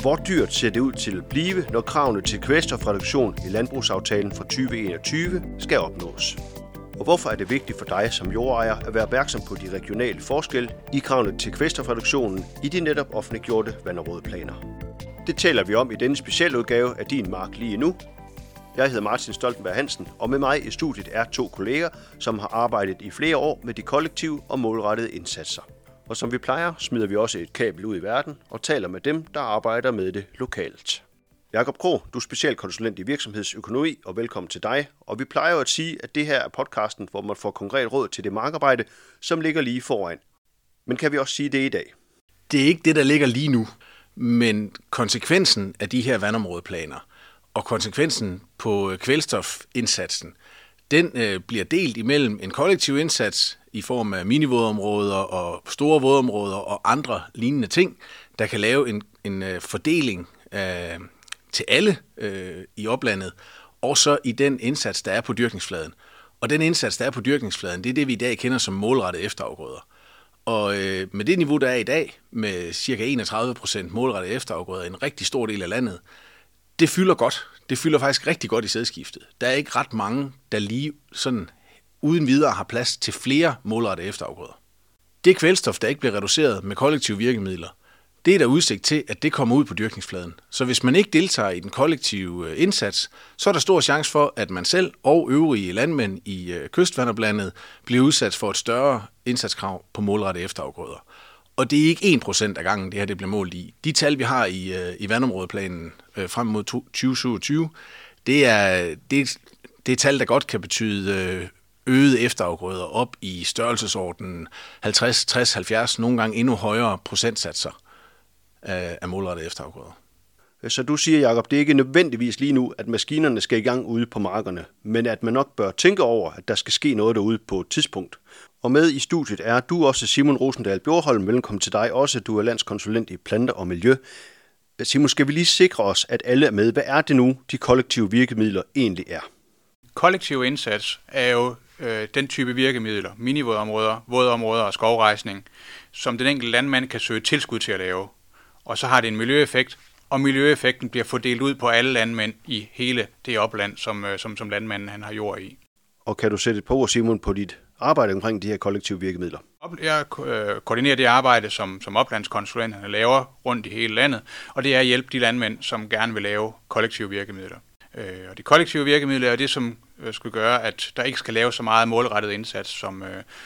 Hvor dyrt ser det ud til at blive, når kravene til kvælstofreduktion i landbrugsaftalen fra 2021 skal opnås? Og hvorfor er det vigtigt for dig som jordejer at være opmærksom på de regionale forskelle i kravene til kvælstofreduktionen i de netop offentliggjorte vandområdeplaner? Det taler vi om i denne specialudgave af Din Mark lige nu. Jeg hedder Martin Stoltenberg Hansen, og med mig i studiet er to kolleger, som har arbejdet i flere år med de kollektive og målrettede indsatser. Og som vi plejer, smider vi også et kabel ud i verden og taler med dem, der arbejder med det lokalt. Jakob Kro, du er specialkonsulent i virksomhedsøkonomi, og velkommen til dig. Og vi plejer jo at sige, at det her er podcasten, hvor man får konkret råd til det markarbejde, som ligger lige foran. Men kan vi også sige det i dag? Det er ikke det, der ligger lige nu, men konsekvensen af de her vandområdeplaner og konsekvensen på kvælstofindsatsen, den øh, bliver delt imellem en kollektiv indsats i form af minivådområder og store vådområder og andre lignende ting, der kan lave en, en øh, fordeling øh, til alle øh, i oplandet, og så i den indsats, der er på dyrkningsfladen. Og den indsats, der er på dyrkningsfladen, det er det, vi i dag kender som målrettet efterafgrøder. Og øh, med det niveau, der er i dag, med cirka 31% målrettet efterafgrøder i en rigtig stor del af landet, det fylder godt. Det fylder faktisk rigtig godt i sædskiftet. Der er ikke ret mange, der lige sådan uden videre har plads til flere målrettede efterafgrøder. Det kvælstof, der ikke bliver reduceret med kollektive virkemidler, det er der udsigt til, at det kommer ud på dyrkningsfladen. Så hvis man ikke deltager i den kollektive øh, indsats, så er der stor chance for, at man selv og øvrige landmænd i øh, kystvanderblandet bliver udsat for et større indsatskrav på målrette efterafgrøder. Og det er ikke 1% af gangen, det her det bliver målt i. De tal, vi har i, øh, i vandområdeplanen øh, frem mod 2027, det er, det, det er tal, der godt kan betyde øh, øget efterafgrøder op i størrelsesordenen 50, 60, 70, nogle gange endnu højere procentsatser af, af målrettede efterafgrøder. Så du siger, Jacob, det er ikke nødvendigvis lige nu, at maskinerne skal i gang ude på markerne, men at man nok bør tænke over, at der skal ske noget derude på et tidspunkt. Og med i studiet er du også Simon Rosendal Bjørholm. Velkommen til dig også. Du er landskonsulent i planter og miljø. Simon, skal vi lige sikre os, at alle er med? Hvad er det nu, de kollektive virkemidler egentlig er? Kollektiv indsats er jo øh, den type virkemidler, minivådområder, vådområder og skovrejsning, som den enkelte landmand kan søge tilskud til at lave. Og så har det en miljøeffekt, og miljøeffekten bliver fordelt ud på alle landmænd i hele det opland, som, øh, som, som landmanden han har jord i. Og kan du sætte et på, Simon, på dit arbejde omkring de her kollektive virkemidler? Jeg øh, koordinerer det arbejde, som, som oplandskonsulenterne laver rundt i hele landet, og det er at hjælpe de landmænd, som gerne vil lave kollektive virkemidler. Øh, og de kollektive virkemidler er det, som skulle gøre, at der ikke skal lave så meget målrettet indsats, som,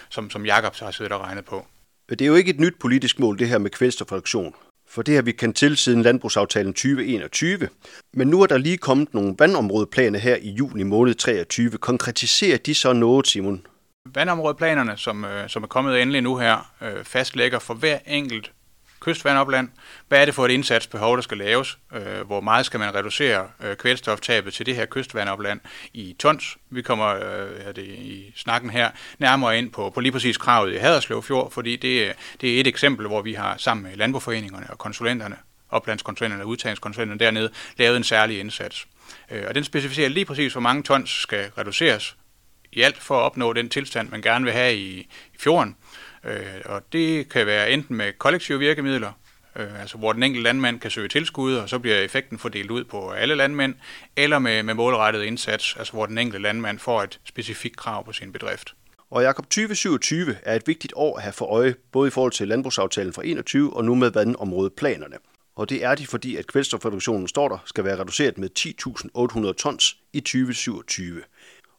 som, som Jakob har siddet og regnet på. Det er jo ikke et nyt politisk mål, det her med kvælstofreduktion for det har vi kendt til siden landbrugsaftalen 2021. Men nu er der lige kommet nogle vandområdeplaner her i juni måned 23. Konkretiserer de så noget, Simon? Vandområdeplanerne, som, øh, som er kommet endelig nu her, øh, fastlægger for hver enkelt kystvandopland. Hvad er det for et indsatsbehov, der skal laves? Øh, hvor meget skal man reducere øh, kvælstoftabet til det her kystvandopland i tons? Vi kommer øh, det, i snakken her nærmere ind på, på lige præcis kravet i Haderslev Fjord, fordi det, øh, det er et eksempel, hvor vi har sammen med landboforeningerne og konsulenterne, oplandskonsulenterne og udtagningskonsulenterne dernede, lavet en særlig indsats. Øh, og den specificerer lige præcis, hvor mange tons skal reduceres i alt for at opnå den tilstand, man gerne vil have i, i fjorden. Øh, og det kan være enten med kollektive virkemidler, øh, altså hvor den enkelte landmand kan søge tilskud, og så bliver effekten fordelt ud på alle landmænd, eller med, med målrettet indsats, altså hvor den enkelte landmand får et specifikt krav på sin bedrift. Og Jakob 2027 er et vigtigt år at have for øje, både i forhold til landbrugsaftalen fra 21 og nu med vandområdeplanerne. Og det er de, fordi at kvælstofreduktionen står der, skal være reduceret med 10.800 tons i 2027.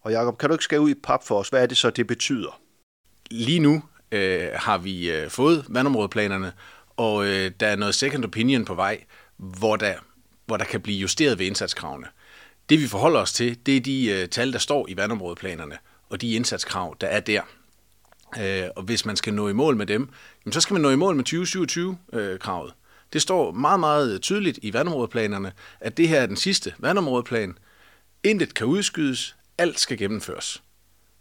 Og Jakob, kan du ikke skære ud i pap for os, hvad er det så, det betyder? Lige nu øh, har vi øh, fået vandområdeplanerne, og øh, der er noget second opinion på vej, hvor der, hvor der kan blive justeret ved indsatskravene. Det vi forholder os til, det er de øh, tal, der står i vandområdeplanerne, og de indsatskrav, der er der. Øh, og hvis man skal nå i mål med dem, jamen, så skal man nå i mål med 2027-kravet. Øh, det står meget, meget tydeligt i vandområdeplanerne, at det her er den sidste vandområdeplan. Intet kan udskydes, alt skal gennemføres.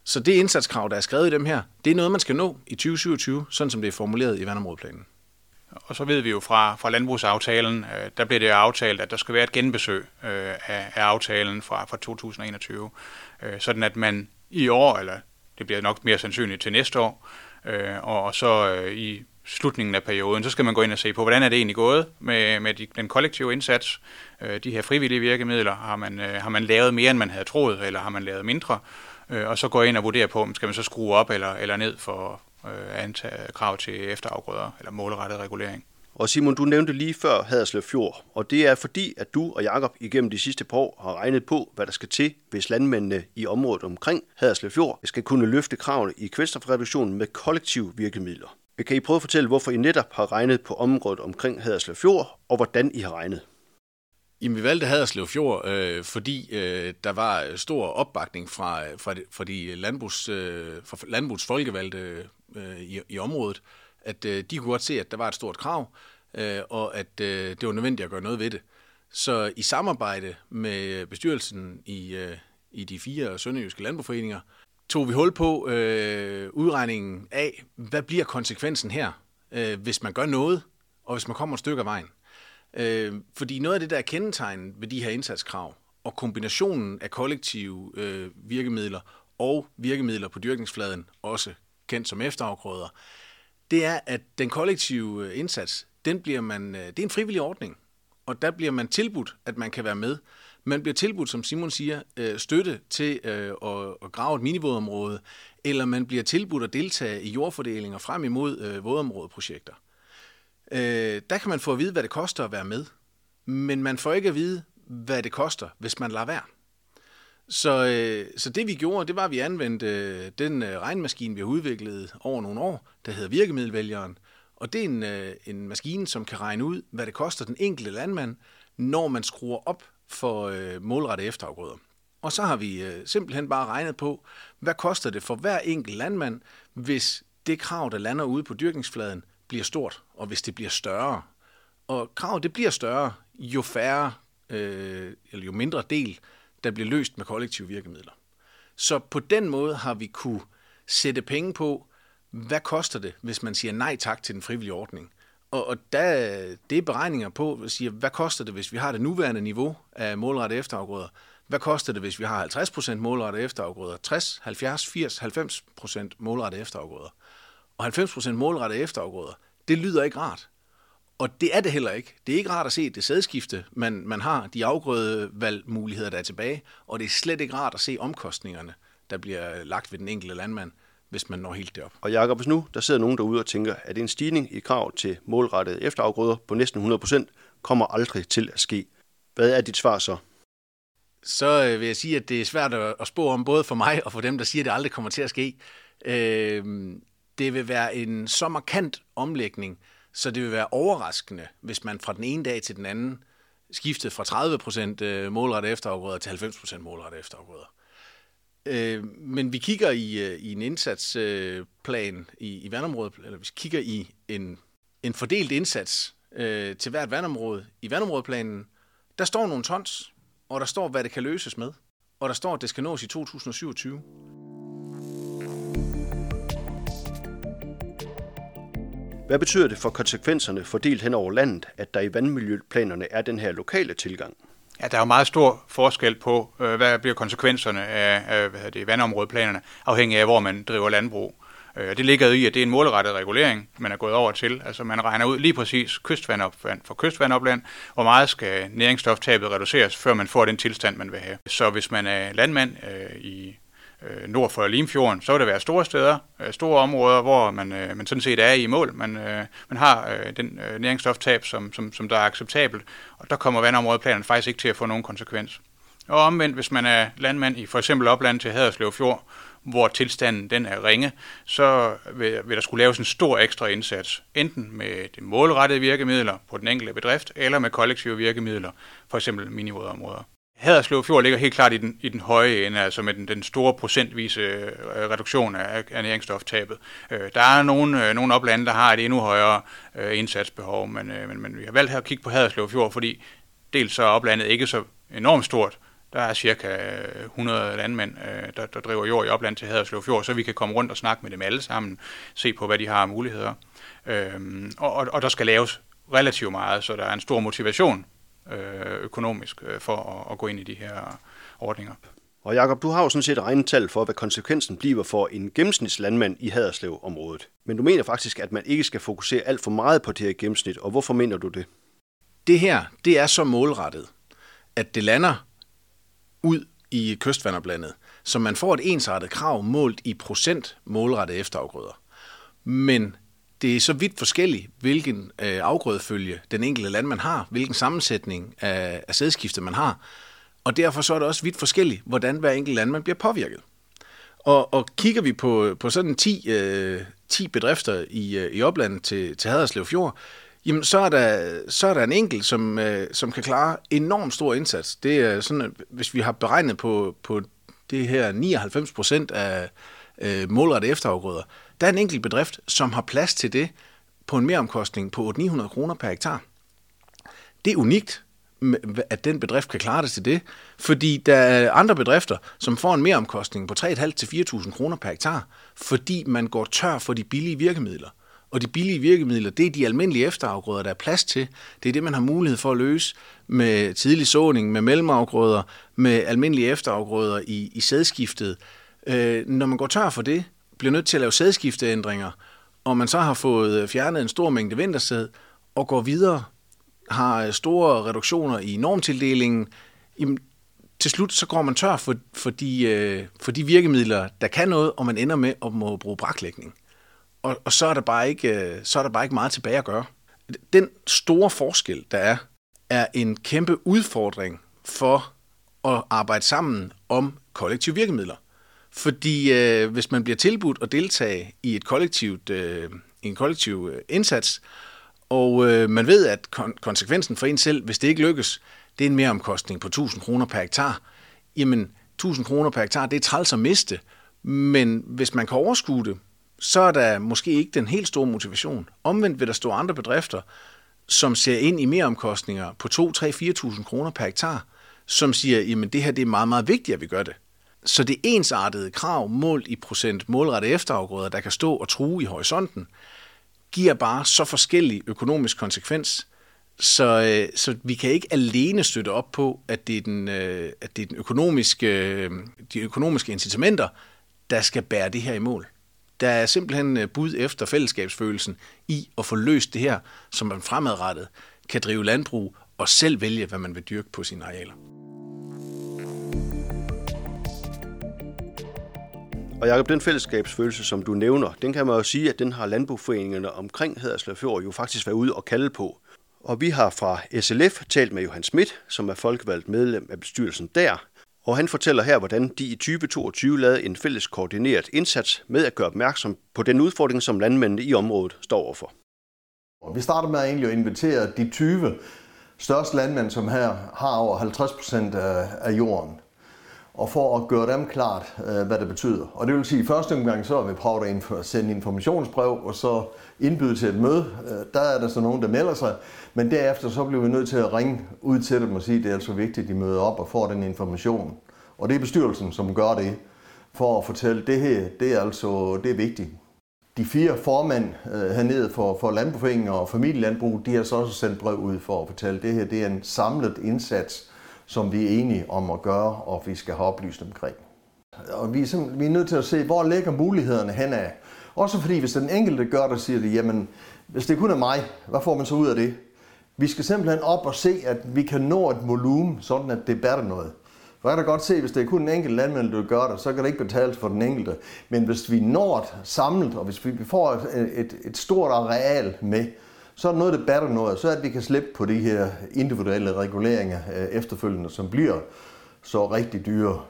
Så det indsatskrav, der er skrevet i dem her, det er noget, man skal nå i 2027, sådan som det er formuleret i vandområdeplanen. Og så ved vi jo fra, fra landbrugsaftalen, øh, der blev det aftalt, at der skal være et genbesøg øh, af, af aftalen fra, fra 2021, øh, sådan at man i år, eller det bliver nok mere sandsynligt til næste år, øh, og så øh, i slutningen af perioden, så skal man gå ind og se på, hvordan er det egentlig gået med, med de, den kollektive indsats, øh, de her frivillige virkemidler, har man, øh, har man lavet mere, end man havde troet, eller har man lavet mindre, øh, og så gå ind og vurdere på, om skal man så skrue op eller, eller ned for øh, antage krav til efterafgrøder, eller målrettet regulering. Og Simon, du nævnte lige før Haderslev Fjord, og det er fordi, at du og Jakob igennem de sidste par år har regnet på, hvad der skal til, hvis landmændene i området omkring Haderslev Fjord skal kunne løfte kravene i kvælstofreduktionen med kollektive virkemidler. Kan I prøve at fortælle, hvorfor I netop har regnet på området omkring Haderslev Fjord, og hvordan I har regnet? Jamen, vi valgte Haderslev Fjord, øh, fordi øh, der var stor opbakning fra, fra, de, fra de landbrugs, øh, fra landbrugs folkevalgte øh, i, i området, at øh, de kunne godt se, at der var et stort krav, øh, og at øh, det var nødvendigt at gøre noget ved det. Så i samarbejde med bestyrelsen i, øh, i de fire sønderjyske landbrugforeninger, tog vi hul på øh, udregningen af, hvad bliver konsekvensen her, øh, hvis man gør noget, og hvis man kommer et stykke af vejen. Øh, fordi noget af det, der er kendetegnet ved de her indsatskrav, og kombinationen af kollektive øh, virkemidler og virkemidler på dyrkningsfladen, også kendt som efterafgrøder, det er, at den kollektive øh, indsats, den bliver man, øh, det er en frivillig ordning, og der bliver man tilbudt, at man kan være med. Man bliver tilbudt, som Simon siger, øh, støtte til øh, at grave et minivådområde, eller man bliver tilbudt at deltage i jordfordelinger frem imod øh, vådområdeprojekter. Der kan man få at vide, hvad det koster at være med, men man får ikke at vide, hvad det koster, hvis man lader være. Så, øh, så det vi gjorde, det var, at vi anvendte øh, den øh, regnmaskine, vi har udviklet over nogle år, der hedder virkemiddelvælgeren. Og det er en, øh, en maskine, som kan regne ud, hvad det koster den enkelte landmand, når man skruer op for øh, målrette efterafgrøder. Og så har vi øh, simpelthen bare regnet på, hvad koster det for hver enkelt landmand, hvis det krav, der lander ude på dyrkningsfladen, bliver stort, og hvis det bliver større. Og kravet det bliver større, jo færre, øh, eller jo mindre del der bliver løst med kollektive virkemidler. Så på den måde har vi kunne sætte penge på, hvad koster det, hvis man siger nej tak til den frivillige ordning. Og, og der, det er beregninger på, at siger, hvad koster det, hvis vi har det nuværende niveau af målrettet efterafgrøder? Hvad koster det, hvis vi har 50% målrettet efterafgrøder? 60, 70, 80, 90% målrettet efterafgrøder? Og 90% målrettet efterafgrøder, det lyder ikke rart. Og det er det heller ikke. Det er ikke rart at se det sædskifte, man, man har, de afgrøde valgmuligheder, der er tilbage, og det er slet ikke rart at se omkostningerne, der bliver lagt ved den enkelte landmand, hvis man når helt derop. Og Jacob, hvis nu der sidder nogen derude og tænker, at en stigning i krav til målrettede efterafgrøder på næsten 100% kommer aldrig til at ske. Hvad er dit svar så? Så øh, vil jeg sige, at det er svært at spå om, både for mig og for dem, der siger, at det aldrig kommer til at ske. Øh, det vil være en så markant omlægning, så det vil være overraskende, hvis man fra den ene dag til den anden skiftede fra 30% øh, målrettet efterafgrøder til 90% målrettet efterafgrøder. Øh, men vi kigger i, øh, i en indsatsplan øh, i, i vandområdet, eller vi kigger i en, en fordelt indsats øh, til hvert vandområde i vandområdeplanen. Der står nogle tons, og der står, hvad det kan løses med. Og der står, at det skal nås i 2027. Hvad betyder det for konsekvenserne fordelt hen over landet, at der i vandmiljøplanerne er den her lokale tilgang? Ja, der er jo meget stor forskel på, øh, hvad bliver konsekvenserne af, af hvad det, vandområdeplanerne, afhængig af, hvor man driver landbrug. Øh, det ligger i, at det er en målrettet regulering, man er gået over til. Altså man regner ud lige præcis kystvandopland for kystvandopland, hvor meget skal næringsstoftabet reduceres, før man får den tilstand, man vil have. Så hvis man er landmand øh, i øh, nord for Limfjorden, så vil der være store steder, øh, store områder, hvor man, øh, man sådan set er i mål. Man, øh, man har øh, den øh, næringsstoftab, som, som, som der er acceptabelt, og der kommer vandområdeplanen faktisk ikke til at få nogen konsekvens. Og omvendt, hvis man er landmand i for eksempel opland til Haderslev Fjord, hvor tilstanden den er ringe, så vil, vil der skulle laves en stor ekstra indsats, enten med de målrettede virkemidler på den enkelte bedrift, eller med kollektive virkemidler, for eksempel minivådområder. Haderslev Fjord ligger helt klart i den, i den høje ende, altså med den, den store procentvise øh, reduktion af, ernæringsstoftabet. Øh, der er nogle, øh, nogle oplande, der har et endnu højere øh, indsatsbehov, men, øh, men, men vi har valgt her at kigge på Haderslev Fjord, fordi dels så er oplandet ikke så enormt stort, der er cirka øh, 100 landmænd, øh, der, der driver jord i opland til Haderslev Fjord, så vi kan komme rundt og snakke med dem alle sammen, se på, hvad de har af muligheder. Øh, og, og, og der skal laves relativt meget, så der er en stor motivation øh, økonomisk øh, for at, at gå ind i de her ordninger. Og Jakob, du har jo sådan set regnet tal for, hvad konsekvensen bliver for en gennemsnitslandmand i Haderslev-området. Men du mener faktisk, at man ikke skal fokusere alt for meget på det her gennemsnit, og hvorfor mener du det? Det her, det er så målrettet, at det lander ud i kystvanderblandet, så man får et ensartet krav målt i procent målrettet efterafgrøder. Men det er så vidt forskelligt, hvilken øh, afgrødefølge den enkelte landmand har, hvilken sammensætning af, af sædskifte man har, og derfor så er det også vidt forskelligt, hvordan hver enkelt landmand bliver påvirket. Og, og kigger vi på, på sådan 10, øh, 10 bedrifter i, øh, i oplandet til, til Haderslev Fjord, jamen så er der, så er der en enkelt, som, øh, som kan klare enormt stor indsats. Det er sådan, at hvis vi har beregnet på, på det her 99 procent af øh, målrette efterafgrøder, der er en enkelt bedrift, som har plads til det på en meromkostning på 800 kroner per hektar. Det er unikt, at den bedrift kan klare det til det, fordi der er andre bedrifter, som får en meromkostning på 3.500 til 4.000 kroner per hektar, fordi man går tør for de billige virkemidler. Og de billige virkemidler, det er de almindelige efterafgrøder, der er plads til. Det er det, man har mulighed for at løse med tidlig såning, med mellemafgrøder, med almindelige efterafgrøder i, i sædskiftet. Øh, når man går tør for det, bliver nødt til at lave sædskifteændringer, og man så har fået fjernet en stor mængde vintersæd, og går videre, har øh, store reduktioner i normtildelingen, jamen, til slut så går man tør for, for, de, øh, for de virkemidler, der kan noget, og man ender med at må bruge braklægning. Og, og så, er der bare ikke, øh, så er der bare ikke meget tilbage at gøre. Den store forskel, der er, er en kæmpe udfordring for at arbejde sammen om kollektive virkemidler. Fordi øh, hvis man bliver tilbudt at deltage i et kollektivt, øh, en kollektiv øh, indsats, og øh, man ved, at kon- konsekvensen for en selv, hvis det ikke lykkes, det er en meromkostning på 1000 kroner per hektar. Jamen, 1000 kroner per hektar, det er træls at miste. Men hvis man kan overskue det, så er der måske ikke den helt store motivation. Omvendt vil der stå andre bedrifter, som ser ind i meromkostninger på 2, 3, 4.000 kroner per hektar, som siger, jamen det her det er meget, meget vigtigt, at vi gør det. Så det ensartede krav målt i procent målrette efterafgrøder, der kan stå og true i horisonten, giver bare så forskellig økonomisk konsekvens, så, øh, så vi kan ikke alene støtte op på, at det er, den, øh, at det er den økonomiske, øh, de økonomiske incitamenter, der skal bære det her i mål. Der er simpelthen bud efter fællesskabsfølelsen i at få løst det her, som man fremadrettet kan drive landbrug og selv vælge, hvad man vil dyrke på sine arealer. Og Jacob, den fællesskabsfølelse, som du nævner, den kan man jo sige, at den har landbrugforeningerne omkring Haderslev Fjord jo faktisk været ude og kalde på. Og vi har fra SLF talt med Johan Schmidt, som er folkevalgt medlem af bestyrelsen der, og han fortæller her, hvordan de i 2022 lavede en fælles koordineret indsats med at gøre opmærksom på den udfordring, som landmændene i området står overfor. Vi starter med egentlig at invitere de 20 største landmænd, som her har over 50 procent af jorden og for at gøre dem klart, øh, hvad det betyder. Og det vil sige, at i første omgang så har vi prøvet at sende informationsbrev, og så indbyde til et møde. Øh, der er der så nogen, der melder sig, men derefter så bliver vi nødt til at ringe ud til dem og sige, at det er altså vigtigt, at de møder op og får den information. Og det er bestyrelsen, som gør det, for at fortælle, at det her, det er altså det er vigtigt. De fire formænd øh, hernede for, for landbrugforeninger og familielandbrug, de har så også sendt brev ud for at fortælle, at det her det er en samlet indsats, som vi er enige om at gøre, og vi skal have oplyst omkring. Og vi er, vi er nødt til at se, hvor ligger mulighederne henad. Også fordi, hvis den enkelte gør det, siger det, jamen, hvis det kun er mig, hvad får man så ud af det? Vi skal simpelthen op og se, at vi kan nå et volumen, sådan at det bærer noget. For jeg kan da godt se, hvis det er kun en enkelt landmand, der gør det, så kan det ikke betales for den enkelte. Men hvis vi når det samlet, og hvis vi får et, et, et stort areal med, så er der noget, der batter noget, så er at vi kan slippe på de her individuelle reguleringer øh, efterfølgende, som bliver så rigtig dyre.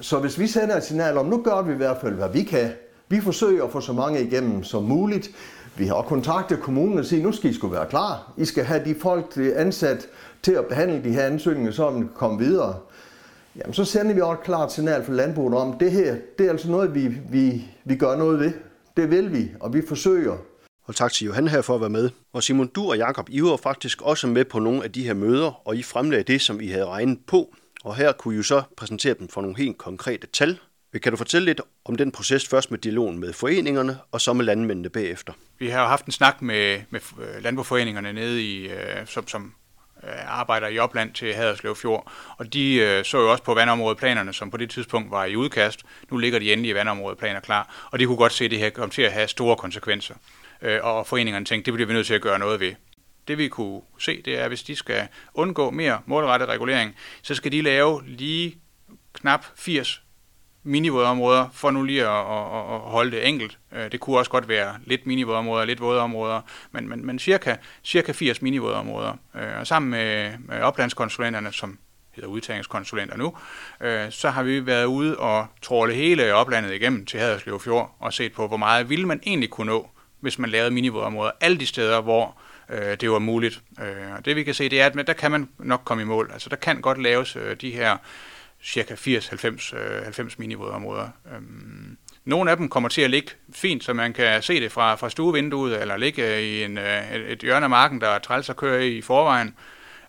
Så hvis vi sender et signal om, nu gør vi i hvert fald, hvad vi kan. Vi forsøger at få så mange igennem som muligt. Vi har kontaktet kommunen og siger, nu skal I skulle være klar. I skal have de folk ansat til at behandle de her ansøgninger, så de kan komme videre. Jamen, så sender vi også et klart signal for landbruget om, det her, det er altså noget, vi, vi, vi gør noget ved. Det vil vi, og vi forsøger. Og tak til Johan her for at være med. Og Simon, du og Jakob, I var faktisk også med på nogle af de her møder, og I fremlagde det, som I havde regnet på. Og her kunne I jo så præsentere dem for nogle helt konkrete tal. Kan du fortælle lidt om den proces først med dialogen med foreningerne, og så med landmændene bagefter? Vi har jo haft en snak med, med øh, landbrugforeningerne nede i, øh, som, som øh, arbejder i opland til Haderslev Fjord, og de øh, så jo også på vandområdeplanerne, som på det tidspunkt var i udkast. Nu ligger de endelige vandområdeplaner klar, og de kunne godt se, at det her kom til at have store konsekvenser. Øh, og foreningerne tænkte, det bliver vi nødt til at gøre noget ved. Det vi kunne se, det er, at hvis de skal undgå mere målrettet regulering, så skal de lave lige knap 80 minivådområder, for nu lige at, at, at holde det enkelt. Øh, det kunne også godt være lidt minivådområder, lidt vådområder, men, men, men cirka, cirka 80 minivådområder. Øh, og sammen med, med oplandskonsulenterne, som hedder udtagningskonsulenter nu, øh, så har vi været ude og tråle hele oplandet igennem til Haderslev Fjord og set på, hvor meget ville man egentlig kunne nå, hvis man lavede minivådområder alle de steder, hvor øh, det var muligt. Øh, og det vi kan se, det er, at der kan man nok komme i mål. Altså der kan godt laves øh, de her cirka 80-90 90 minivådområder. Øh, øhm, nogle af dem kommer til at ligge fint, så man kan se det fra, fra stuevinduet, eller ligge i en, øh, et hjørne af marken, der er træls at køre i forvejen.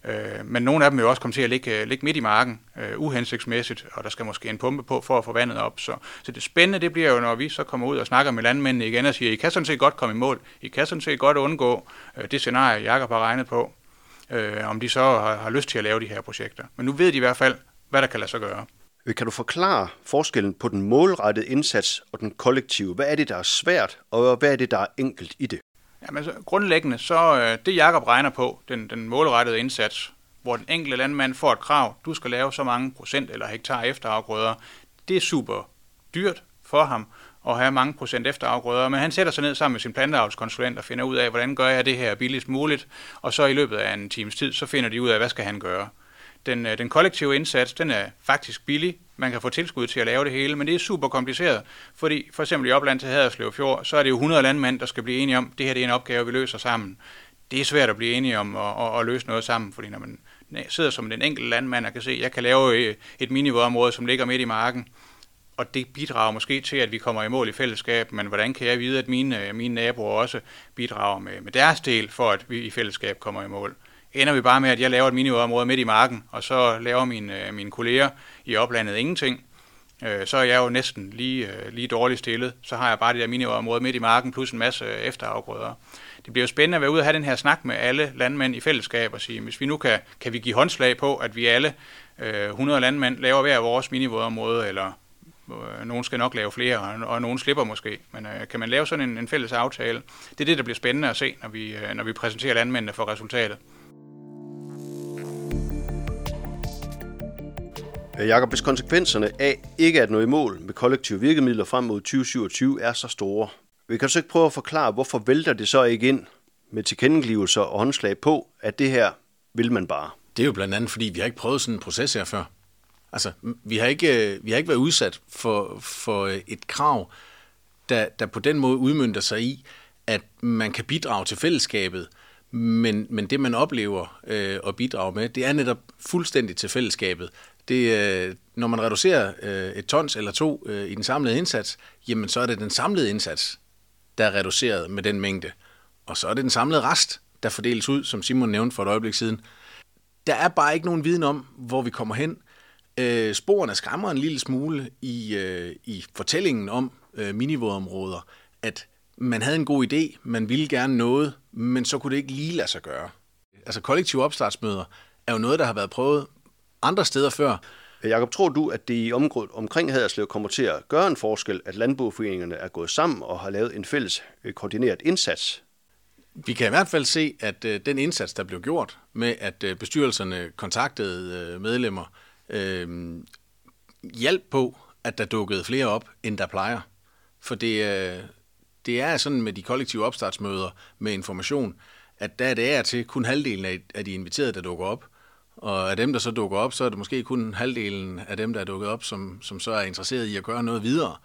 Øh, men nogle af dem vil også komme til at ligge, øh, ligge midt i marken, øh, uhensigtsmæssigt, og der skal måske en pumpe på for at få vandet op. Så, så det spændende det bliver jo, når vi så kommer ud og snakker med landmændene igen og siger, I kan sådan set godt komme i mål, I kan sådan set godt undgå øh, det scenarie, Jacob har regnet på, uh, om de så har, har lyst til at lave de her projekter. Men nu ved de i hvert fald, hvad der kan lade sig gøre. Kan du forklare forskellen på den målrettede indsats og den kollektive? Hvad er det, der er svært, og hvad er det, der er enkelt i det? Jamen, altså, grundlæggende, så øh, det Jakob regner på, den, den målrettede indsats, hvor den enkelte landmand får et krav, du skal lave så mange procent eller hektar efterafgrøder, det er super dyrt for ham at have mange procent efterafgrøder, men han sætter sig ned sammen med sin planteavlskonsulent og finder ud af, hvordan gør jeg det her billigst muligt, og så i løbet af en times tid, så finder de ud af, hvad skal han gøre. Den, øh, den kollektive indsats, den er faktisk billig. Man kan få tilskud til at lave det hele, men det er super kompliceret, fordi for eksempel i opland til Haderslev Fjord, så er det jo 100 landmænd, der skal blive enige om, at det her det er en opgave, vi løser sammen. Det er svært at blive enige om at, at, at løse noget sammen, fordi når man sidder som den enkelte landmand og kan se, at jeg kan lave øh, et minivådområde, som ligger midt i marken, og det bidrager måske til, at vi kommer i mål i fællesskab, men hvordan kan jeg vide, at mine, mine naboer også bidrager med, med deres del, for at vi i fællesskab kommer i mål? Ender vi bare med, at jeg laver et miniområde midt i marken, og så laver mine, øh, mine kolleger i oplandet ingenting. Øh, så er jeg jo næsten lige, øh, lige dårligt stillet. Så har jeg bare det der miniområde midt i marken, plus en masse øh, efterafgrøder. Det bliver jo spændende at være ude og have den her snak med alle landmænd i fællesskab og sige, hvis vi nu kan, kan vi give håndslag på, at vi alle 100 landmænd laver hver vores minivådområde, eller nogen skal nok lave flere, og nogen slipper måske. Men kan man lave sådan en, en fælles aftale? Det er det, der bliver spændende at se, når vi, når vi præsenterer landmændene for resultatet. Øh, Jakob, hvis konsekvenserne af ikke at nå i mål med kollektive virkemidler frem mod 2027 er så store, vi kan så ikke prøve at forklare, hvorfor vælter det så ikke ind med tilkendegivelser og håndslag på, at det her vil man bare? Det er jo blandt andet, fordi vi har ikke prøvet sådan en proces her før. Altså, vi har ikke, øh, vi har ikke været udsat for, for øh, et krav, der, der på den måde udmyndter sig i, at man kan bidrage til fællesskabet, men, men det, man oplever øh, at bidrage med, det er netop fuldstændig til fællesskabet. Det, øh, når man reducerer øh, et tons eller to øh, i den samlede indsats, jamen så er det den samlede indsats, der er reduceret med den mængde. Og så er det den samlede rest, der fordeles ud, som Simon nævnte for et øjeblik siden. Der er bare ikke nogen viden om, hvor vi kommer hen. Øh, sporene skræmmer en lille smule i, øh, i fortællingen om øh, minivådområder, at man havde en god idé, man ville gerne noget, men så kunne det ikke lige lade sig gøre. Altså kollektive opstartsmøder er jo noget, der har været prøvet andre steder før. Jakob, tror du, at det i området omkring Haderslev kommer til at gøre en forskel, at landbrugforeningerne er gået sammen og har lavet en fælles øh, koordineret indsats? Vi kan i hvert fald se, at øh, den indsats, der blev gjort med, at øh, bestyrelserne kontaktede medlemmer, øh, hjalp på, at der dukkede flere op, end der plejer. For det, det er sådan med de kollektive opstartsmøder med information, at der er det er til kun halvdelen af de inviterede, der dukker op. Og af dem, der så dukker op, så er det måske kun halvdelen af dem, der er dukket op, som, som så er interesseret i at gøre noget videre.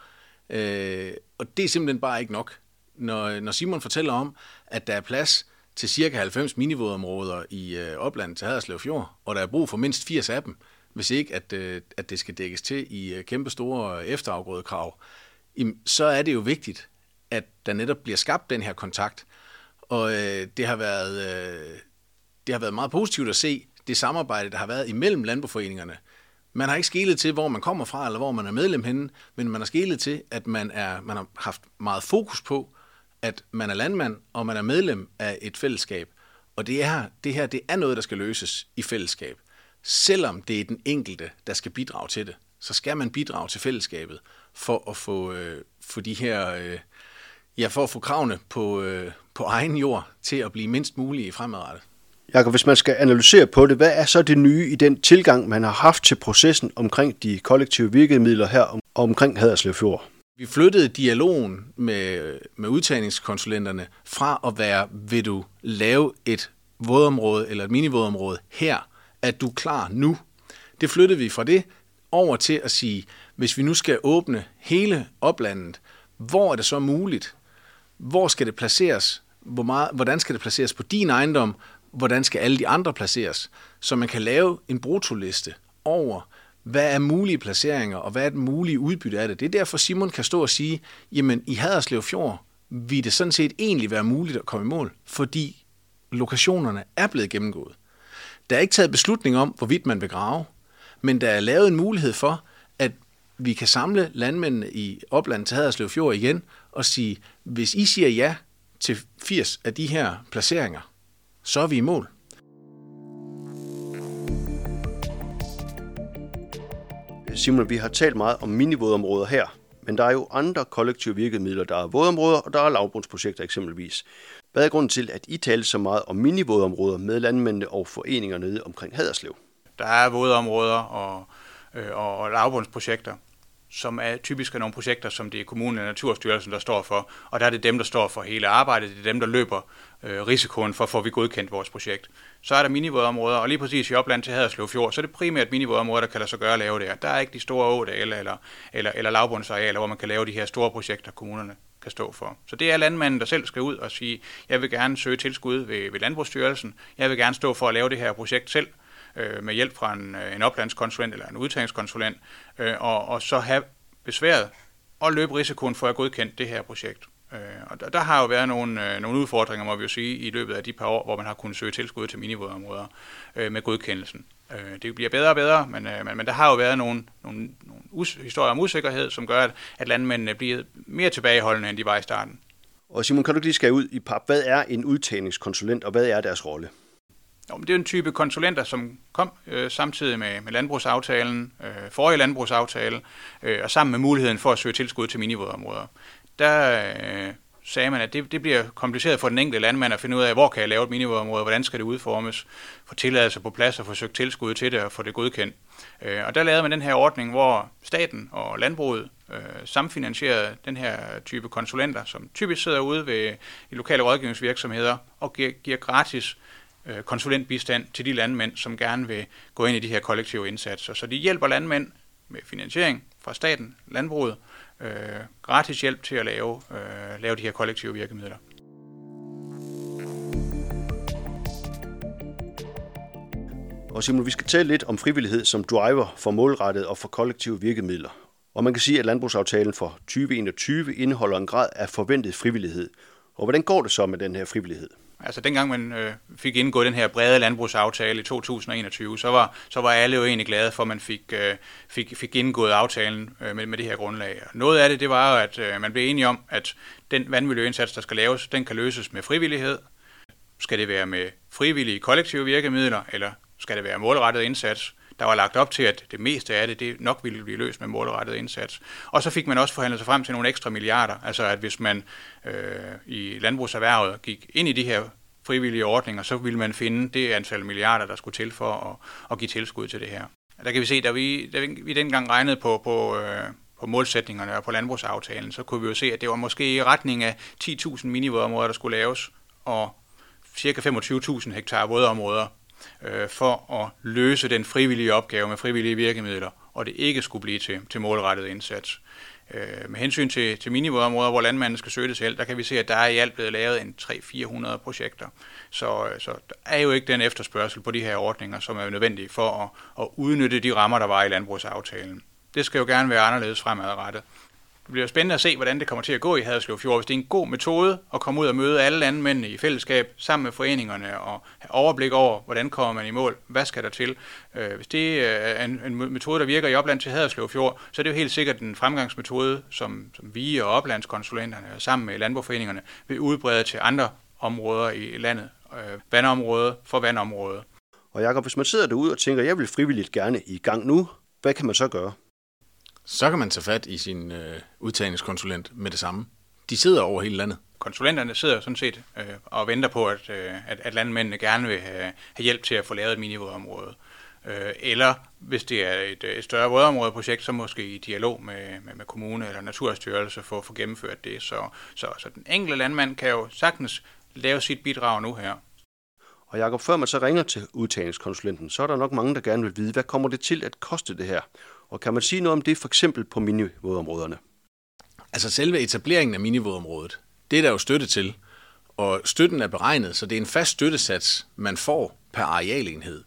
Øh, og det er simpelthen bare ikke nok. Når, når Simon fortæller om, at der er plads til cirka 90 minivådområder i øh, oplandet til Haderslev Fjord, og der er brug for mindst 80 af dem, hvis ikke at, øh, at det skal dækkes til i øh, kæmpe store øh, efterafgrødekrav, så er det jo vigtigt, at der netop bliver skabt den her kontakt. Og øh, det, har været, øh, det har været meget positivt at se, det samarbejde, der har været imellem landboforeningerne. Man har ikke skelet til, hvor man kommer fra, eller hvor man er medlem henne, men man har skelet til, at man, er, man har haft meget fokus på, at man er landmand, og man er medlem af et fællesskab. Og det, er, det her det er noget, der skal løses i fællesskab. Selvom det er den enkelte, der skal bidrage til det, så skal man bidrage til fællesskabet for at få, øh, få de her, øh, ja, for at få kravene på, øh, på egen jord til at blive mindst mulige fremadrettet. Jakob, hvis man skal analysere på det, hvad er så det nye i den tilgang, man har haft til processen omkring de kollektive virkemidler her og omkring Haderslev Fjord? Vi flyttede dialogen med, med udtagningskonsulenterne fra at være, vil du lave et vådområde eller et minivådområde her, at du er klar nu. Det flyttede vi fra det over til at sige, hvis vi nu skal åbne hele oplandet, hvor er det så muligt? Hvor skal det placeres? Hvor meget, hvordan skal det placeres på din ejendom? Hvordan skal alle de andre placeres? Så man kan lave en brutoliste over, hvad er mulige placeringer, og hvad er det mulige udbytte af det. Det er derfor, Simon kan stå og sige, jamen i Haderslev Fjord vil det sådan set egentlig være muligt at komme i mål, fordi lokationerne er blevet gennemgået. Der er ikke taget beslutning om, hvorvidt man vil grave, men der er lavet en mulighed for, at vi kan samle landmændene i oplandet til Haderslev Fjord igen og sige, hvis I siger ja til 80 af de her placeringer, så er vi i mål. Simon, vi har talt meget om minivådområder her, men der er jo andre kollektive virkemidler. Der er vådområder, og der er lavbundsprojekter eksempelvis. Hvad er grunden til, at I taler så meget om minivådområder med landmændene og foreninger nede omkring Haderslev? Der er vådområder og, øh, og, og lavbundsprojekter, som er typisk nogle projekter, som det er kommunen og Naturstyrelsen, der står for. Og der er det dem, der står for hele arbejdet. Det er dem, der løber øh, risikoen for, får vi godkendt vores projekt. Så er der minivådområder, og lige præcis i opland til Haderslev Fjord, så er det primært minivådområder, der kan lade sig gøre at lave det her. Der er ikke de store ådale eller, eller, eller lavbundsarealer, hvor man kan lave de her store projekter, kommunerne kan stå for. Så det er landmanden, der selv skal ud og sige, jeg vil gerne søge tilskud ved, ved Landbrugsstyrelsen, jeg vil gerne stå for at lave det her projekt selv, øh, med hjælp fra en, øh, en oplandskonsulent eller en udtagningskonsulent, øh, og, og så have besværet og løbe risikoen for at godkende det her projekt. Øh, og der, der har jo været nogle, øh, nogle udfordringer, må vi jo sige, i løbet af de par år, hvor man har kunnet søge tilskud til minivådområder øh, med godkendelsen. Øh, det bliver bedre og bedre, men, øh, men, men der har jo været nogle, nogle, nogle us- historier om usikkerhed, som gør, at, at landmændene bliver mere tilbageholdende, end de var i starten. Og Simon, kan du lige skære ud i pap, hvad er en udtagningskonsulent, og hvad er deres rolle? Jo, men det er en type konsulenter, som kom øh, samtidig med, med landbrugsaftalen, øh, forrige landbrugsaftale, øh, og sammen med muligheden for at søge tilskud til minivådområder. Der øh, sagde man, at det, det bliver kompliceret for den enkelte landmand at finde ud af, hvor kan jeg lave et minivådområde, hvordan skal det udformes, få tilladelse på plads og få søgt tilskud til det og få det godkendt. Øh, og der lavede man den her ordning, hvor staten og landbruget øh, samfinansierede den her type konsulenter, som typisk sidder ude ved de lokale rådgivningsvirksomheder og giver, giver gratis øh, konsulentbistand til de landmænd, som gerne vil gå ind i de her kollektive indsatser. Så de hjælper landmænd med finansiering fra staten, landbruget, øh, gratis hjælp til at lave, øh, lave de her kollektive virkemidler. Og Simon, vi skal tale lidt om frivillighed som driver for målrettet og for kollektive virkemidler. Og man kan sige, at landbrugsaftalen for 2021 indeholder en grad af forventet frivillighed. Og hvordan går det så med den her frivillighed? Altså dengang man øh, fik indgået den her brede landbrugsaftale i 2021, så var, så var alle jo egentlig glade for, at man fik, øh, fik, fik indgået aftalen øh, med, med det her grundlag. Noget af det, det var at øh, man blev enige om, at den vandmiljøindsats, der skal laves, den kan løses med frivillighed. Skal det være med frivillige kollektive virkemidler, eller skal det være målrettet indsats? Der var lagt op til, at det meste af det, det nok ville blive løst med målrettet indsats. Og så fik man også forhandlet sig frem til nogle ekstra milliarder. Altså at hvis man øh, i landbrugserhvervet gik ind i de her frivillige ordninger, så ville man finde det antal milliarder, der skulle til for at, at give tilskud til det her. Der kan vi se, da vi, da vi dengang regnede på, på, øh, på målsætningerne og på landbrugsaftalen, så kunne vi jo se, at det var måske i retning af 10.000 minivådområder, der skulle laves, og cirka 25.000 hektar vådområder øh, for at løse den frivillige opgave med frivillige virkemidler, og det ikke skulle blive til, til målrettet indsats. Øh, med hensyn til, til minivådområder, hvor landmanden skal søge det selv, der kan vi se, at der er i alt blevet lavet en 300-400 projekter. Så, øh, så der er jo ikke den efterspørgsel på de her ordninger, som er nødvendige for at, at udnytte de rammer, der var i landbrugsaftalen. Det skal jo gerne være anderledes fremadrettet. Det bliver spændende at se, hvordan det kommer til at gå i Haderslev Fjord. Hvis det er en god metode at komme ud og møde alle landmændene i fællesskab sammen med foreningerne og have overblik over, hvordan kommer man i mål, hvad skal der til. Øh, hvis det øh, er en, en metode, der virker i opland til Haderslev Fjord, så er det jo helt sikkert en fremgangsmetode, som, som vi og oplandskonsulenterne sammen med landbrugforeningerne vil udbrede til andre områder i landet øh, vandområde for vandområde. Og Jacob, hvis man sidder derude og tænker, jeg vil frivilligt gerne i gang nu, hvad kan man så gøre? Så kan man tage fat i sin øh, udtagningskonsulent med det samme. De sidder over hele landet. Konsulenterne sidder sådan set øh, og venter på, at, øh, at, at landmændene gerne vil have, have hjælp til at få lavet et minivådområde. Øh, eller hvis det er et, et større vådområdeprojekt, så måske i dialog med, med, med kommune eller naturstyrelse for at få gennemført det. Så, så, så den enkelte landmand kan jo sagtens lave sit bidrag nu her. Og Jacob, før man så ringer til udtagningskonsulenten, så er der nok mange, der gerne vil vide, hvad kommer det til at koste det her? Og kan man sige noget om det for eksempel på minivådområderne? Altså selve etableringen af minivådområdet, det er der jo støtte til. Og støtten er beregnet, så det er en fast støttesats, man får per arealenhed.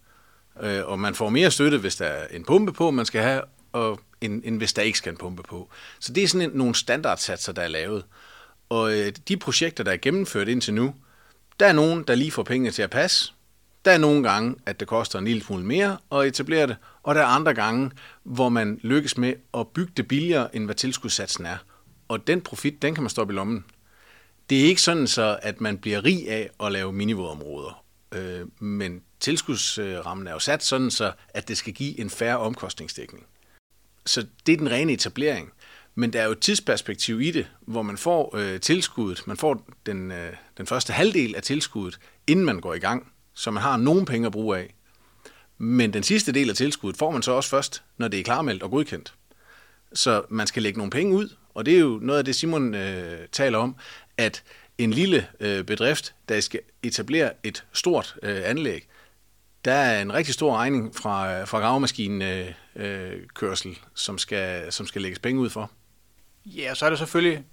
Øh, og man får mere støtte, hvis der er en pumpe på, man skal have, og end, end hvis der ikke skal en pumpe på. Så det er sådan en, nogle standardsatser, der er lavet. Og øh, de projekter, der er gennemført indtil nu, der er nogen, der lige får pengene til at passe. Der er nogle gange, at det koster en lille smule mere at etablere det, og der er andre gange, hvor man lykkes med at bygge det billigere, end hvad tilskudssatsen er. Og den profit, den kan man stoppe i lommen. Det er ikke sådan så, at man bliver rig af at lave minivådområder. Øh, men tilskudsrammen er jo sat sådan så, at det skal give en færre omkostningsdækning. Så det er den rene etablering. Men der er jo et tidsperspektiv i det, hvor man får øh, tilskuddet, man får den, øh, den første halvdel af tilskuddet, inden man går i gang, så man har nogen penge at bruge af. Men den sidste del af tilskuddet får man så også først, når det er klarmeldt og godkendt. Så man skal lægge nogle penge ud, og det er jo noget af det, Simon øh, taler om, at en lille øh, bedrift, der skal etablere et stort øh, anlæg, der er en rigtig stor regning fra, øh, fra gravemaskinen øh, øh, kørsel, som skal, som skal lægges penge ud for. Ja, så er det selvfølgelig,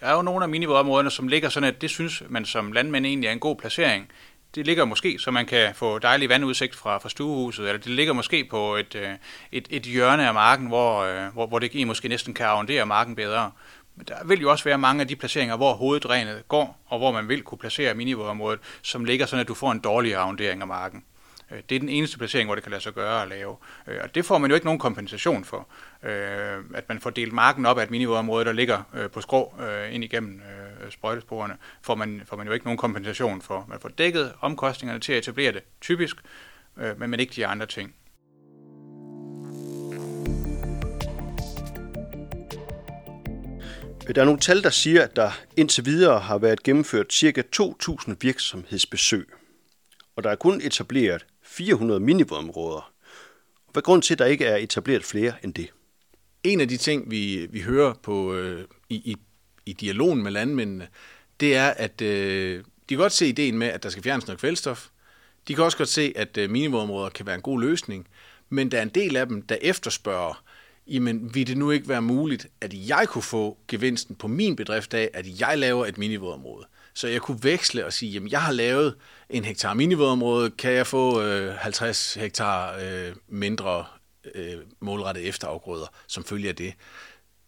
der er jo nogle af minivådområderne, som ligger sådan, at det synes man som landmænd egentlig er en god placering. Det ligger måske, så man kan få dejlig vandudsigt fra, fra stuehuset, eller det ligger måske på et, øh, et, et hjørne af marken, hvor, øh, hvor, hvor det måske næsten kan arrondere marken bedre. Men der vil jo også være mange af de placeringer, hvor hoveddrænet går, og hvor man vil kunne placere minivådområdet, som ligger sådan, at du får en dårlig arrondering af marken. Øh, det er den eneste placering, hvor det kan lade sig gøre at lave. Øh, og det får man jo ikke nogen kompensation for. Øh, at man får delt marken op af et minivådområde, der ligger på skrå ind igennem sprøjtesporene, får man, får man jo ikke nogen kompensation for. Man får dækket omkostningerne til at etablere det, typisk, men, men ikke de andre ting. Der er nogle tal, der siger, at der indtil videre har været gennemført ca. 2.000 virksomhedsbesøg. Og der er kun etableret 400 minivådområder. Hvad er grund til, at der ikke er etableret flere end det? En af de ting, vi, vi hører på, øh, i, i, i dialogen med landmændene, det er, at øh, de kan godt se ideen med, at der skal fjernes noget kvælstof. De kan også godt se, at øh, minivådområder kan være en god løsning. Men der er en del af dem, der efterspørger, jamen vil det nu ikke være muligt, at jeg kunne få gevinsten på min bedrift af, at jeg laver et minivådområde? Så jeg kunne veksle og sige, jamen jeg har lavet en hektar minivådområde, kan jeg få øh, 50 hektar øh, mindre øh, målrettet efterafgrøder, som følger af det.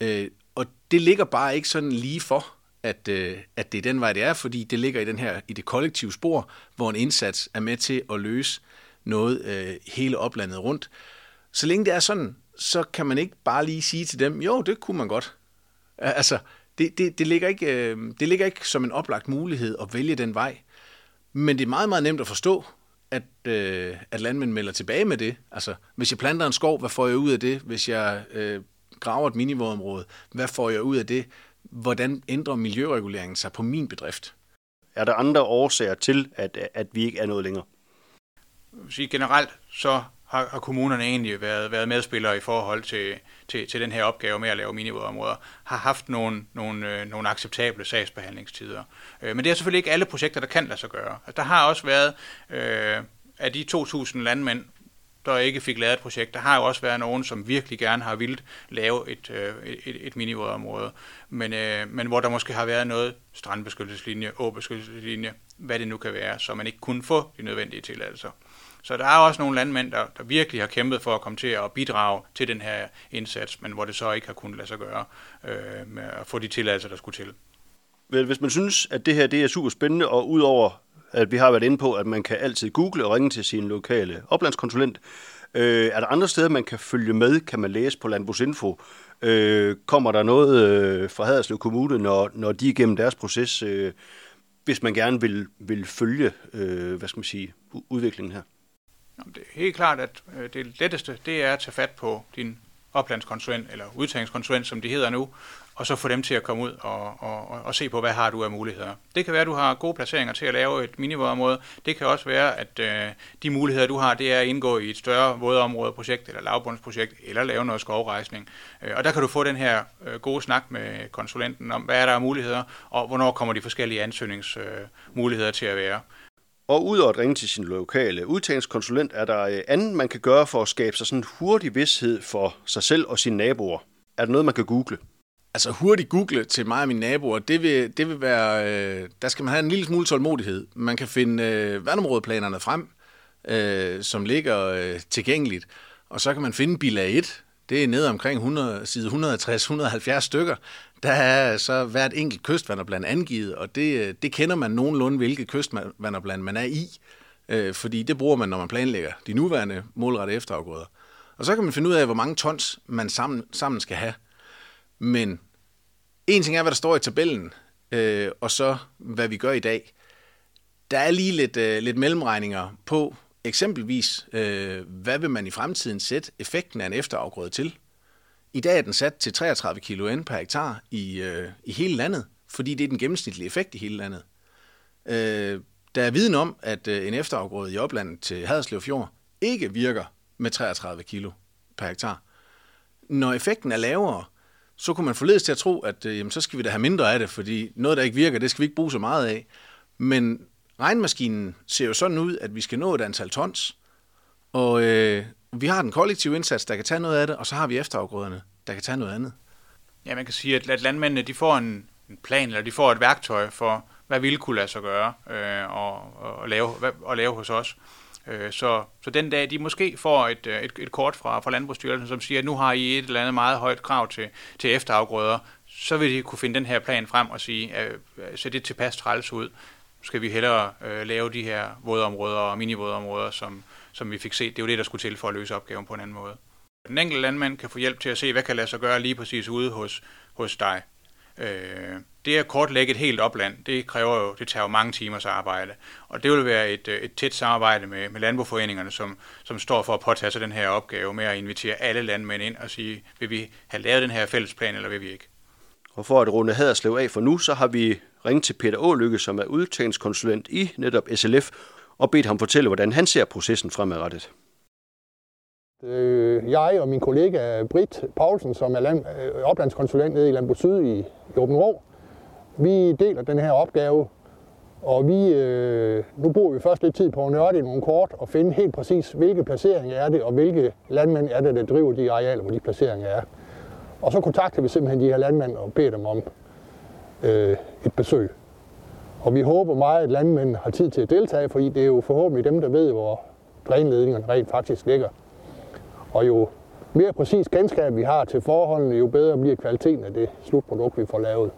Øh, og det ligger bare ikke sådan lige for, at, øh, at det er den vej, det er, fordi det ligger i, den her, i det kollektive spor, hvor en indsats er med til at løse noget øh, hele oplandet rundt. Så længe det er sådan, så kan man ikke bare lige sige til dem, jo, det kunne man godt. Altså, det, det, det, ligger ikke, øh, det ligger ikke som en oplagt mulighed at vælge den vej. Men det er meget, meget nemt at forstå, at, øh, at landmænd melder tilbage med det. Altså, hvis jeg planter en skov, hvad får jeg ud af det? Hvis jeg øh, graver et minivådområde, hvad får jeg ud af det? Hvordan ændrer miljøreguleringen sig på min bedrift? Er der andre årsager til, at, at vi ikke er noget længere? Sige generelt, så har, har kommunerne egentlig været, været medspillere i forhold til, til, til den her opgave med at lave minivådområder, har haft nogle, nogle, øh, nogle acceptable sagsbehandlingstider. Øh, men det er selvfølgelig ikke alle projekter, der kan lade sig gøre. Altså, der har også været, øh, af de 2.000 landmænd, der ikke fik lavet et projekt. Der har jo også været nogen, som virkelig gerne har ville lave et, øh, et, et minivådområde, men, øh, men hvor der måske har været noget strandbeskyttelseslinje, åbeskyttelseslinje, hvad det nu kan være, så man ikke kunne få de nødvendige tilladelser. Så der er også nogle landmænd, der, der virkelig har kæmpet for at komme til at bidrage til den her indsats, men hvor det så ikke har kunnet lade sig gøre øh, med at få de tilladelser, der skulle til. Vel, hvis man synes, at det her det er super spændende, og udover at vi har været inde på, at man kan altid google og ringe til sin lokale oplandskonsulent, øh, er der andre steder, man kan følge med? Kan man læse på Landbrugsinfo? Øh, kommer der noget øh, fra Haderslev Kommune, når, når de igennem deres proces øh, hvis man gerne vil, vil følge, øh, hvad skal man sige, udviklingen her? Det er helt klart, at øh, det letteste, det er at tage fat på din oplandskonsulent, eller udtagningskonsulent, som de hedder nu, og så få dem til at komme ud og, og, og, og se på, hvad har du af muligheder. Det kan være, at du har gode placeringer til at lave et minivådområde. Det kan også være, at øh, de muligheder, du har, det er at indgå i et større vådområdeprojekt eller lavbundsprojekt, eller lave noget skovrejsning. Øh, og der kan du få den her øh, gode snak med konsulenten om, hvad er der af muligheder, og hvornår kommer de forskellige ansøgningsmuligheder øh, til at være. Og udover at ringe til sin lokale udtagningskonsulent, er der øh, andet, man kan gøre for at skabe sig sådan en hurtig vidshed for sig selv og sine naboer. Er der noget, man kan google? Altså hurtigt google til mig og mine naboer, det vil, det vil være, øh, der skal man have en lille smule tålmodighed. Man kan finde øh, vandområdeplanerne frem, øh, som ligger øh, tilgængeligt, og så kan man finde bilag 1, det er nede omkring 100, side 160-170 stykker. Der er så hvert enkelt kystvanderbland angivet, og det, øh, det kender man nogenlunde, hvilket kystvanderbland man er i, øh, fordi det bruger man, når man planlægger de nuværende målrette efterafgrøder. Og så kan man finde ud af, hvor mange tons man sammen, sammen skal have. Men en ting er, hvad der står i tabellen, øh, og så hvad vi gør i dag. Der er lige lidt, øh, lidt mellemregninger på, eksempelvis, øh, hvad vil man i fremtiden sætte effekten af en efterafgrøde til? I dag er den sat til 33 kilo per hektar i, øh, i hele landet, fordi det er den gennemsnitlige effekt i hele landet. Øh, der er viden om, at øh, en efterafgrøde i oplandet til Haderslev Fjord ikke virker med 33 kilo per hektar. Når effekten er lavere, så kunne man forledes til at tro, at øh, jamen, så skal vi da have mindre af det, fordi noget, der ikke virker, det skal vi ikke bruge så meget af. Men regnmaskinen ser jo sådan ud, at vi skal nå et antal tons, og øh, vi har den kollektive indsats, der kan tage noget af det, og så har vi efterafgrøderne, der kan tage noget andet. Ja, man kan sige, at, at landmændene de får en, en plan, eller de får et værktøj for, hvad ville kunne lade sig gøre øh, og, og, lave, og lave hos os. Øh, så, så den dag, de måske får et, øh, et, et kort fra, fra Landbrugsstyrelsen, som siger, at nu har I et eller andet meget højt krav til, til efterafgrøder, så vil de kunne finde den her plan frem og sige, at, øh, ser det tilpas træls ud. Skal vi hellere øh, lave de her vådområder og minivådområder, som, som vi fik set. Det er jo det, der skulle til for at løse opgaven på en anden måde. Den enkelte landmand kan få hjælp til at se, hvad kan lade sig gøre lige præcis ude hos, hos dig. Øh, det at kortlægge et helt opland, det kræver jo, det tager jo mange timers arbejde. Og det vil være et, øh, et tæt samarbejde med, med landbrugforeningerne, som, som står for at påtage sig den her opgave med at invitere alle landmænd ind og sige, vil vi have lavet den her fællesplan, eller vil vi ikke? Og for at runde Haderslev af for nu, så har vi ringet til Peter Ålykke, som er udtagningskonsulent i netop SLF, og bedt ham fortælle, hvordan han ser processen fremadrettet. Øh, jeg og min kollega Britt Poulsen, som er land, øh, oplandskonsulent nede i Landbrug Syd i, i Åben Rå, vi deler den her opgave, og vi, øh, nu bruger vi først lidt tid på at nørde i nogle kort og finde helt præcis, hvilke placeringer er det, og hvilke landmænd er det, der driver de arealer, hvor de placeringer er. Og så kontakter vi simpelthen de her landmænd og beder dem om øh, et besøg. Og vi håber meget, at landmændene har tid til at deltage, fordi det er jo forhåbentlig dem, der ved, hvor drænledningerne rent faktisk ligger. Og jo mere præcis kendskab vi har til forholdene, jo bedre bliver kvaliteten af det slutprodukt, vi får lavet.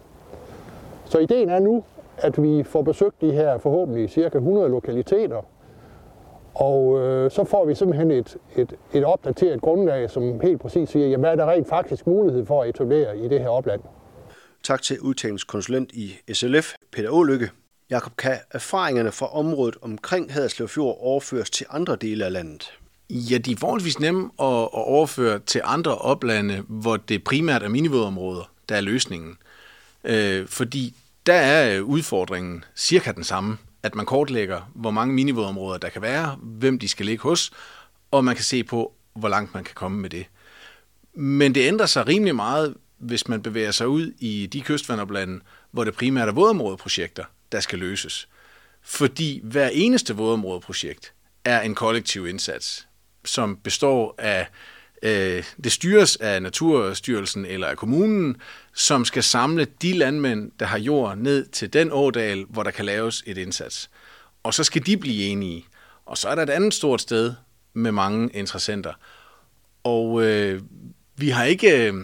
Så ideen er nu, at vi får besøgt de her forhåbentlig cirka 100 lokaliteter, og øh, så får vi simpelthen et, et, et opdateret grundlag, som helt præcis siger, jamen, hvad er der rent faktisk mulighed for at etablere i det her opland. Tak til udtalingskonsulent i SLF, Peter Ålykke. Jakob, kan erfaringerne fra området omkring Haderslev Fjord overføres til andre dele af landet? Ja, de er forholdsvis nemme at, at overføre til andre oplande, hvor det primært er minivådområder, der er løsningen. Øh, fordi der er øh, udfordringen cirka den samme, at man kortlægger, hvor mange minivådområder der kan være, hvem de skal ligge hos, og man kan se på, hvor langt man kan komme med det. Men det ændrer sig rimelig meget, hvis man bevæger sig ud i de kystvandoplande, hvor det primært er vådområdeprojekter, der skal løses. Fordi hver eneste vådområdeprojekt er en kollektiv indsats, som består af øh, det styres af Naturstyrelsen eller af kommunen, som skal samle de landmænd, der har jord, ned til den ådal, hvor der kan laves et indsats. Og så skal de blive enige. Og så er der et andet stort sted med mange interessenter. Og øh, vi har ikke, øh,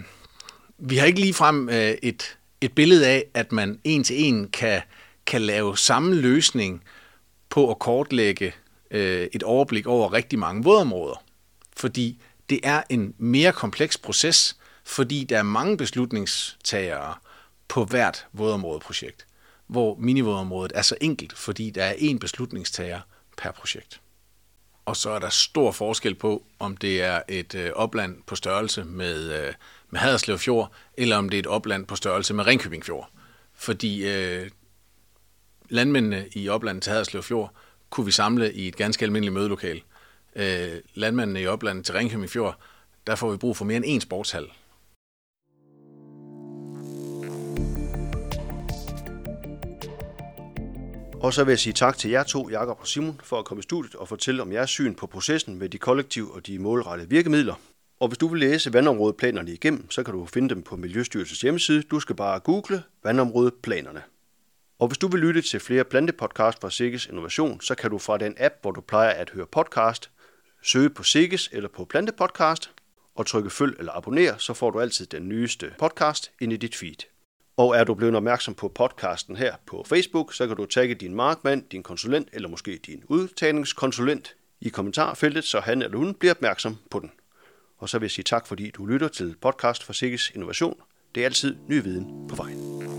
vi har ikke ligefrem øh, et, et billede af, at man en til en kan, kan lave samme løsning på at kortlægge øh, et overblik over rigtig mange vådområder. Fordi det er en mere kompleks proces, fordi der er mange beslutningstagere på hvert vådområdeprojekt. hvor minivådområdet er så enkelt, fordi der er én beslutningstager per projekt. Og så er der stor forskel på, om det er et øh, opland på størrelse med, øh, med Haderslev Fjord, eller om det er et opland på størrelse med Ringkøbing Fjord. Fordi øh, landmændene i oplandet til Haderslev Fjord kunne vi samle i et ganske almindeligt mødelokal. Øh, landmændene i oplandet til Ringkøbing Fjord, der får vi brug for mere end én sportshal. Og så vil jeg sige tak til jer to, Jakob og Simon, for at komme i studiet og fortælle om jeres syn på processen med de kollektive og de målrettede virkemidler. Og hvis du vil læse vandområdeplanerne igennem, så kan du finde dem på Miljøstyrelsens hjemmeside. Du skal bare google vandområdeplanerne. Og hvis du vil lytte til flere plantepodcast fra Sikkes Innovation, så kan du fra den app, hvor du plejer at høre podcast, søge på Sikkes eller på Plantepodcast og trykke følg eller abonner, så får du altid den nyeste podcast ind i dit feed. Og er du blevet opmærksom på podcasten her på Facebook, så kan du tagge din markmand, din konsulent eller måske din udtagningskonsulent i kommentarfeltet, så han eller hun bliver opmærksom på den. Og så vil jeg sige tak, fordi du lytter til podcast for Sikkes Innovation. Det er altid ny viden på vejen.